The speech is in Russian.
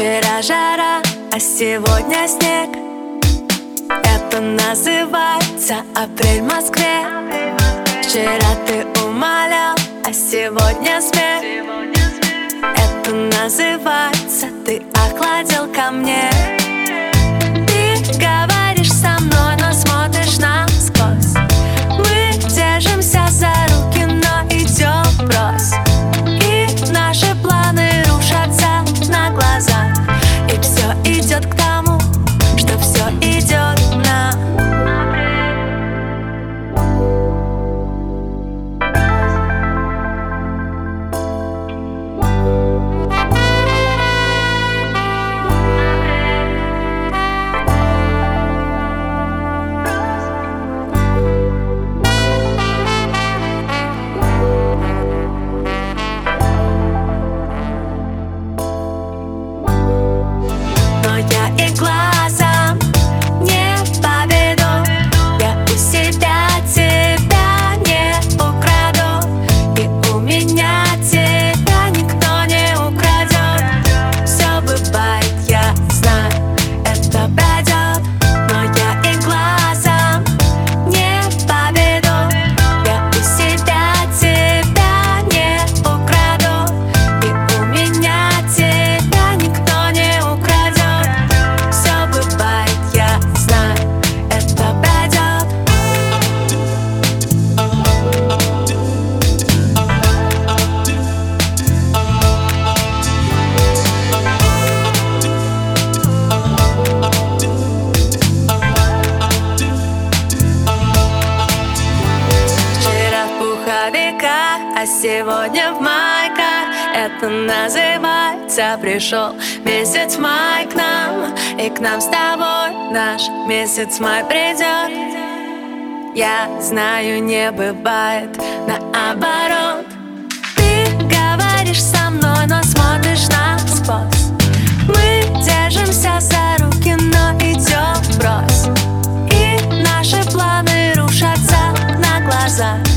Вчера жара, а сегодня снег. Это называется апрель в Москве. Вчера ты умолял, а сегодня смех. Это называется ты охладил ко мне а сегодня в майках Это называется пришел месяц май к нам. И к нам с тобой наш месяц май придет. Я знаю, не бывает наоборот. Ты говоришь со мной, но смотришь на сквозь Мы держимся за руки, но идем врозь И наши планы рушатся на глазах